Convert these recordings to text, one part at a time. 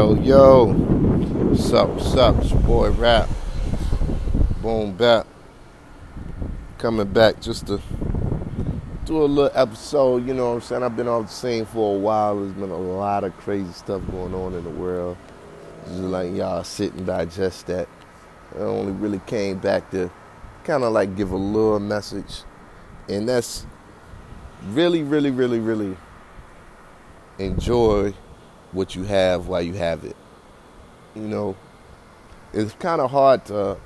Yo, yo. What's up, what's up? It's your boy Rap. Boom back. Coming back just to do a little episode, you know what I'm saying? I've been off the scene for a while. There's been a lot of crazy stuff going on in the world. Just like y'all sit and digest that. I only really came back to kind of like give a little message. And that's really, really, really, really enjoy what you have while you have it. You know, it's kind of hard to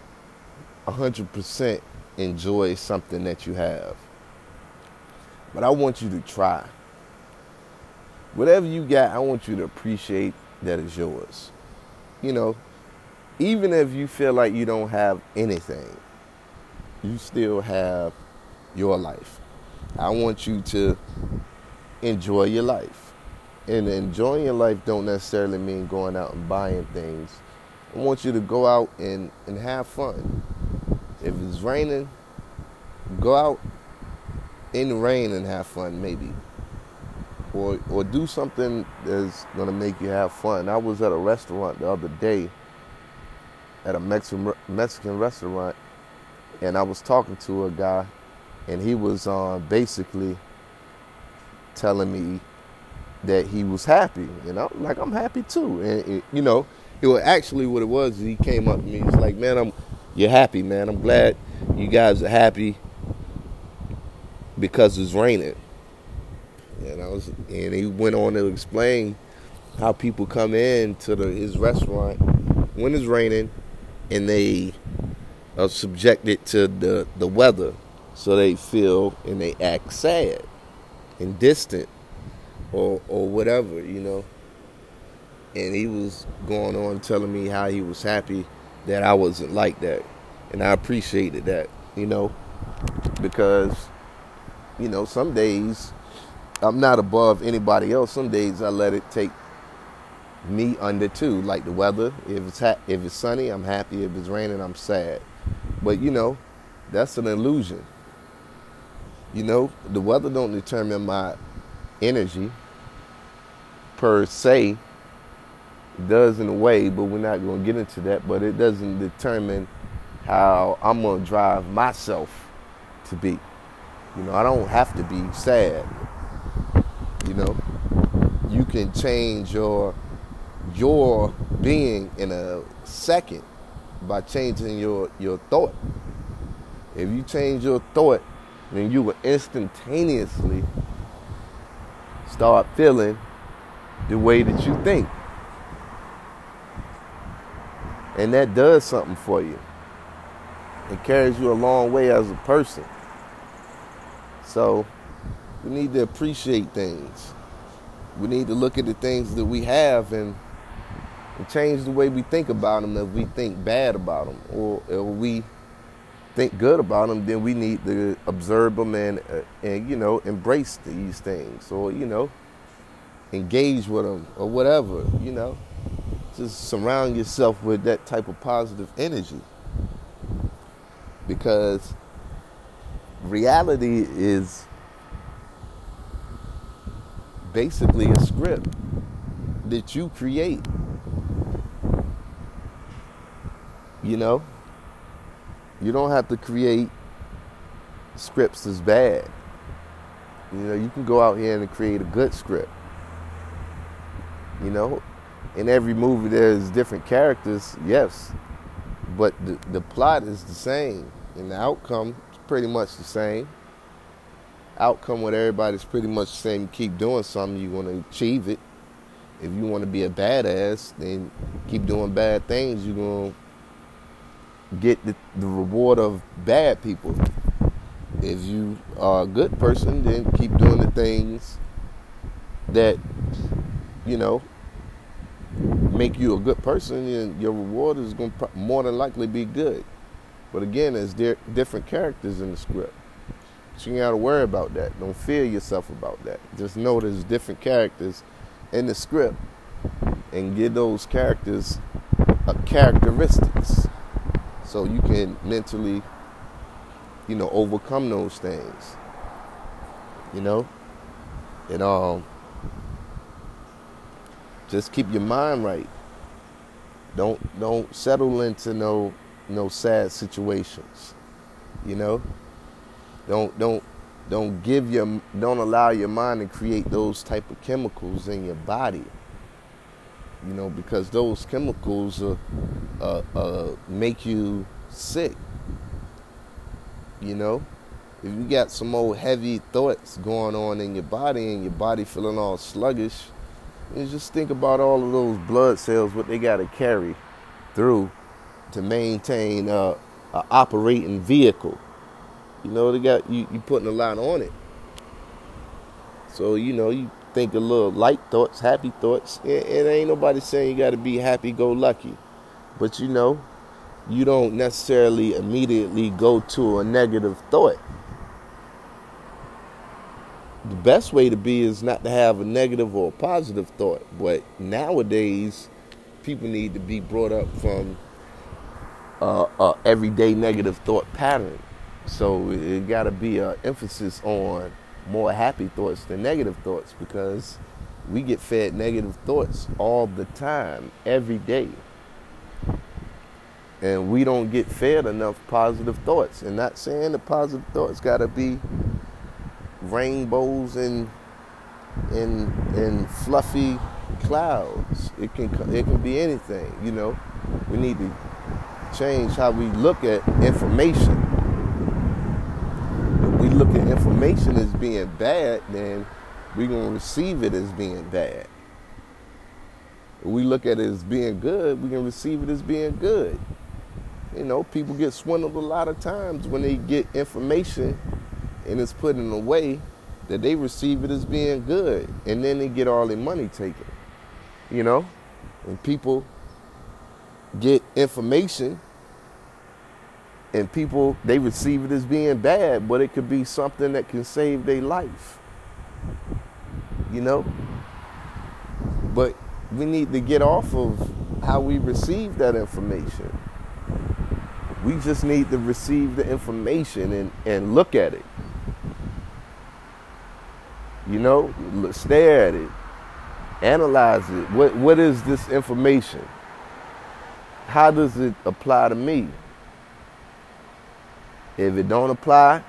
100% enjoy something that you have. But I want you to try. Whatever you got, I want you to appreciate that it's yours. You know, even if you feel like you don't have anything, you still have your life. I want you to enjoy your life. And enjoying your life don't necessarily mean going out and buying things. I want you to go out and, and have fun. If it's raining, go out in the rain and have fun maybe. Or or do something that's gonna make you have fun. I was at a restaurant the other day at a Mexican Mexican restaurant and I was talking to a guy and he was uh, basically telling me that he was happy, you know, like I'm happy too. And it, you know, it was actually what it was. He came up to me. He's like, "Man, I'm you're happy, man. I'm glad you guys are happy because it's raining." And I was, and he went on to explain how people come in to the, his restaurant when it's raining, and they are subjected to the the weather, so they feel and they act sad and distant or or whatever, you know. And he was going on telling me how he was happy that I wasn't like that. And I appreciated that, you know, because you know, some days I'm not above anybody else. Some days I let it take me under too, like the weather. If it's ha- if it's sunny, I'm happy. If it's raining, I'm sad. But you know, that's an illusion. You know, the weather don't determine my energy per se does in a way, but we're not going to get into that. But it doesn't determine how I'm going to drive myself to be. You know, I don't have to be sad. You know, you can change your your being in a second by changing your your thought. If you change your thought, then you will instantaneously start feeling the way that you think. And that does something for you. It carries you a long way as a person. So we need to appreciate things. We need to look at the things that we have and, and change the way we think about them if we think bad about them. Or if we think good about them, then we need to observe them and, uh, and you know, embrace these things. Or, you know, engage with them or whatever, you know. Just surround yourself with that type of positive energy. Because reality is basically a script that you create. You know? You don't have to create scripts as bad. You know, you can go out here and create a good script. You know, in every movie there's different characters, yes, but the, the plot is the same, and the outcome is pretty much the same. Outcome with everybody's pretty much the same. You keep doing something, you want to achieve it. If you want to be a badass, then keep doing bad things. You're gonna get the, the reward of bad people. If you are a good person, then keep doing the things that you know, make you a good person, and your reward is going to more than likely be good. But again, there's different characters in the script. So you got to worry about that. Don't fear yourself about that. Just know there's different characters in the script and give those characters a characteristics so you can mentally, you know, overcome those things. You know? And um just keep your mind right. Don't don't settle into no no sad situations. You know? Don't don't don't give your don't allow your mind to create those type of chemicals in your body. You know, because those chemicals uh, uh, uh, make you sick. You know, if you got some old heavy thoughts going on in your body and your body feeling all sluggish, you just think about all of those blood cells, what they got to carry through to maintain uh, an operating vehicle. You know, they got you, you putting a lot on it. So, you know, you think a little light thoughts, happy thoughts. It, it ain't nobody saying you got to be happy go lucky. But, you know, you don't necessarily immediately go to a negative thought. The best way to be is not to have a negative or a positive thought. But nowadays, people need to be brought up from uh, a everyday negative thought pattern. So it got to be an emphasis on more happy thoughts than negative thoughts because we get fed negative thoughts all the time, every day. And we don't get fed enough positive thoughts. And not saying the positive thoughts got to be rainbows and and and fluffy clouds. It can it can be anything, you know. We need to change how we look at information. Look at information as being bad, then we're going to receive it as being bad. If we look at it as being good, we can receive it as being good. You know, people get swindled a lot of times when they get information and it's put in a way that they receive it as being good and then they get all their money taken. You know? And people get information and people they receive it as being bad, but it could be something that can save their life. You know? But we need to get off of how we receive that information. We just need to receive the information and, and look at it. You know, stare at it, analyze it. What what is this information? How does it apply to me? If it don't apply,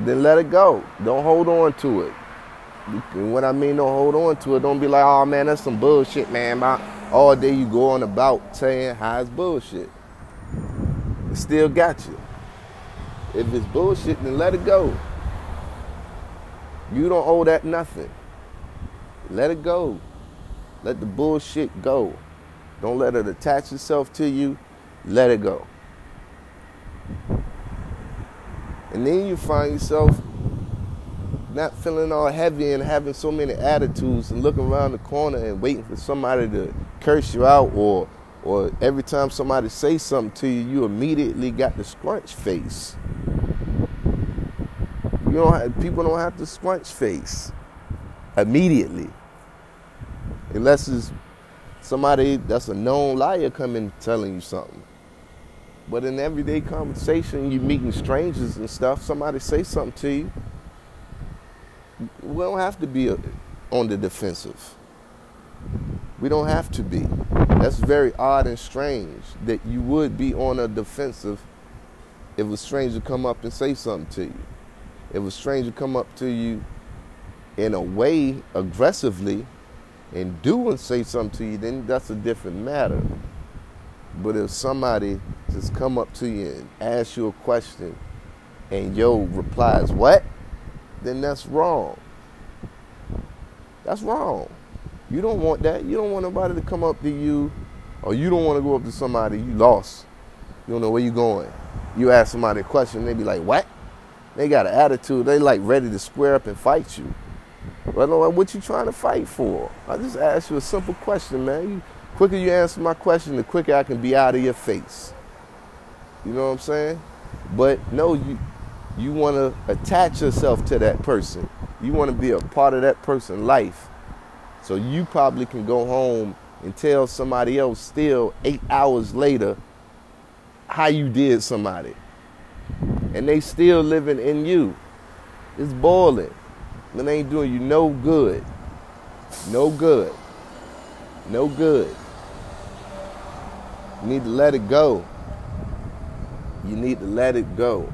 then let it go. Don't hold on to it. And what I mean, don't hold on to it. Don't be like, oh man, that's some bullshit, man. All day you go on about saying how it's bullshit. It still got you. If it's bullshit, then let it go. You don't owe that nothing. Let it go. Let the bullshit go. Don't let it attach itself to you. Let it go. And then you find yourself not feeling all heavy and having so many attitudes and looking around the corner and waiting for somebody to curse you out or or every time somebody say something to you, you immediately got the scrunch face. You don't have, people don't have to scrunch face immediately. Unless it's somebody that's a known liar coming telling you something. But in everyday conversation, you're meeting strangers and stuff, somebody say something to you. We don't have to be uh, on the defensive. We don't have to be. That's very odd and strange that you would be on a defensive if a stranger come up and say something to you. If a stranger come up to you in a way aggressively and do and say something to you, then that's a different matter. But if somebody just come up to you and ask you a question and yo replies what, then that's wrong. That's wrong. You don't want that. You don't want nobody to come up to you or you don't want to go up to somebody you lost. You don't know where you're going. You ask somebody a question, they be like, what? They got an attitude. They like ready to square up and fight you. Well, what you trying to fight for? I just asked you a simple question, man. You, quicker you answer my question, the quicker I can be out of your face. You know what I'm saying? But no, you you want to attach yourself to that person. You want to be a part of that person's life. So you probably can go home and tell somebody else still eight hours later how you did somebody. And they still living in you. It's boiling. It ain't doing you no good. No good. No good. You need to let it go. You need to let it go.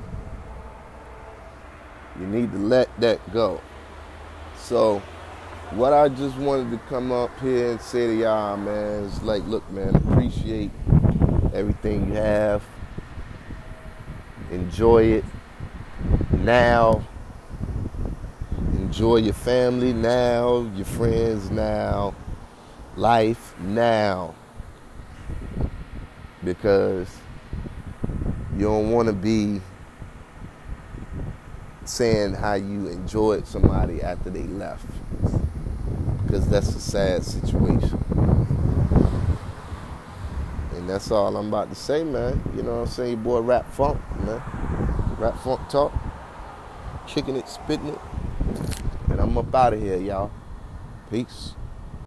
You need to let that go. So, what I just wanted to come up here and say to y'all, man, is like, look, man, appreciate everything you have. Enjoy it now. Enjoy your family now, your friends now, life now. Because you don't want to be saying how you enjoyed somebody after they left. Because that's a sad situation. And that's all I'm about to say, man. You know what I'm saying? Boy Rap Funk, man. Rap Funk Talk. Kicking it, spitting it. And I'm up out of here, y'all. Peace.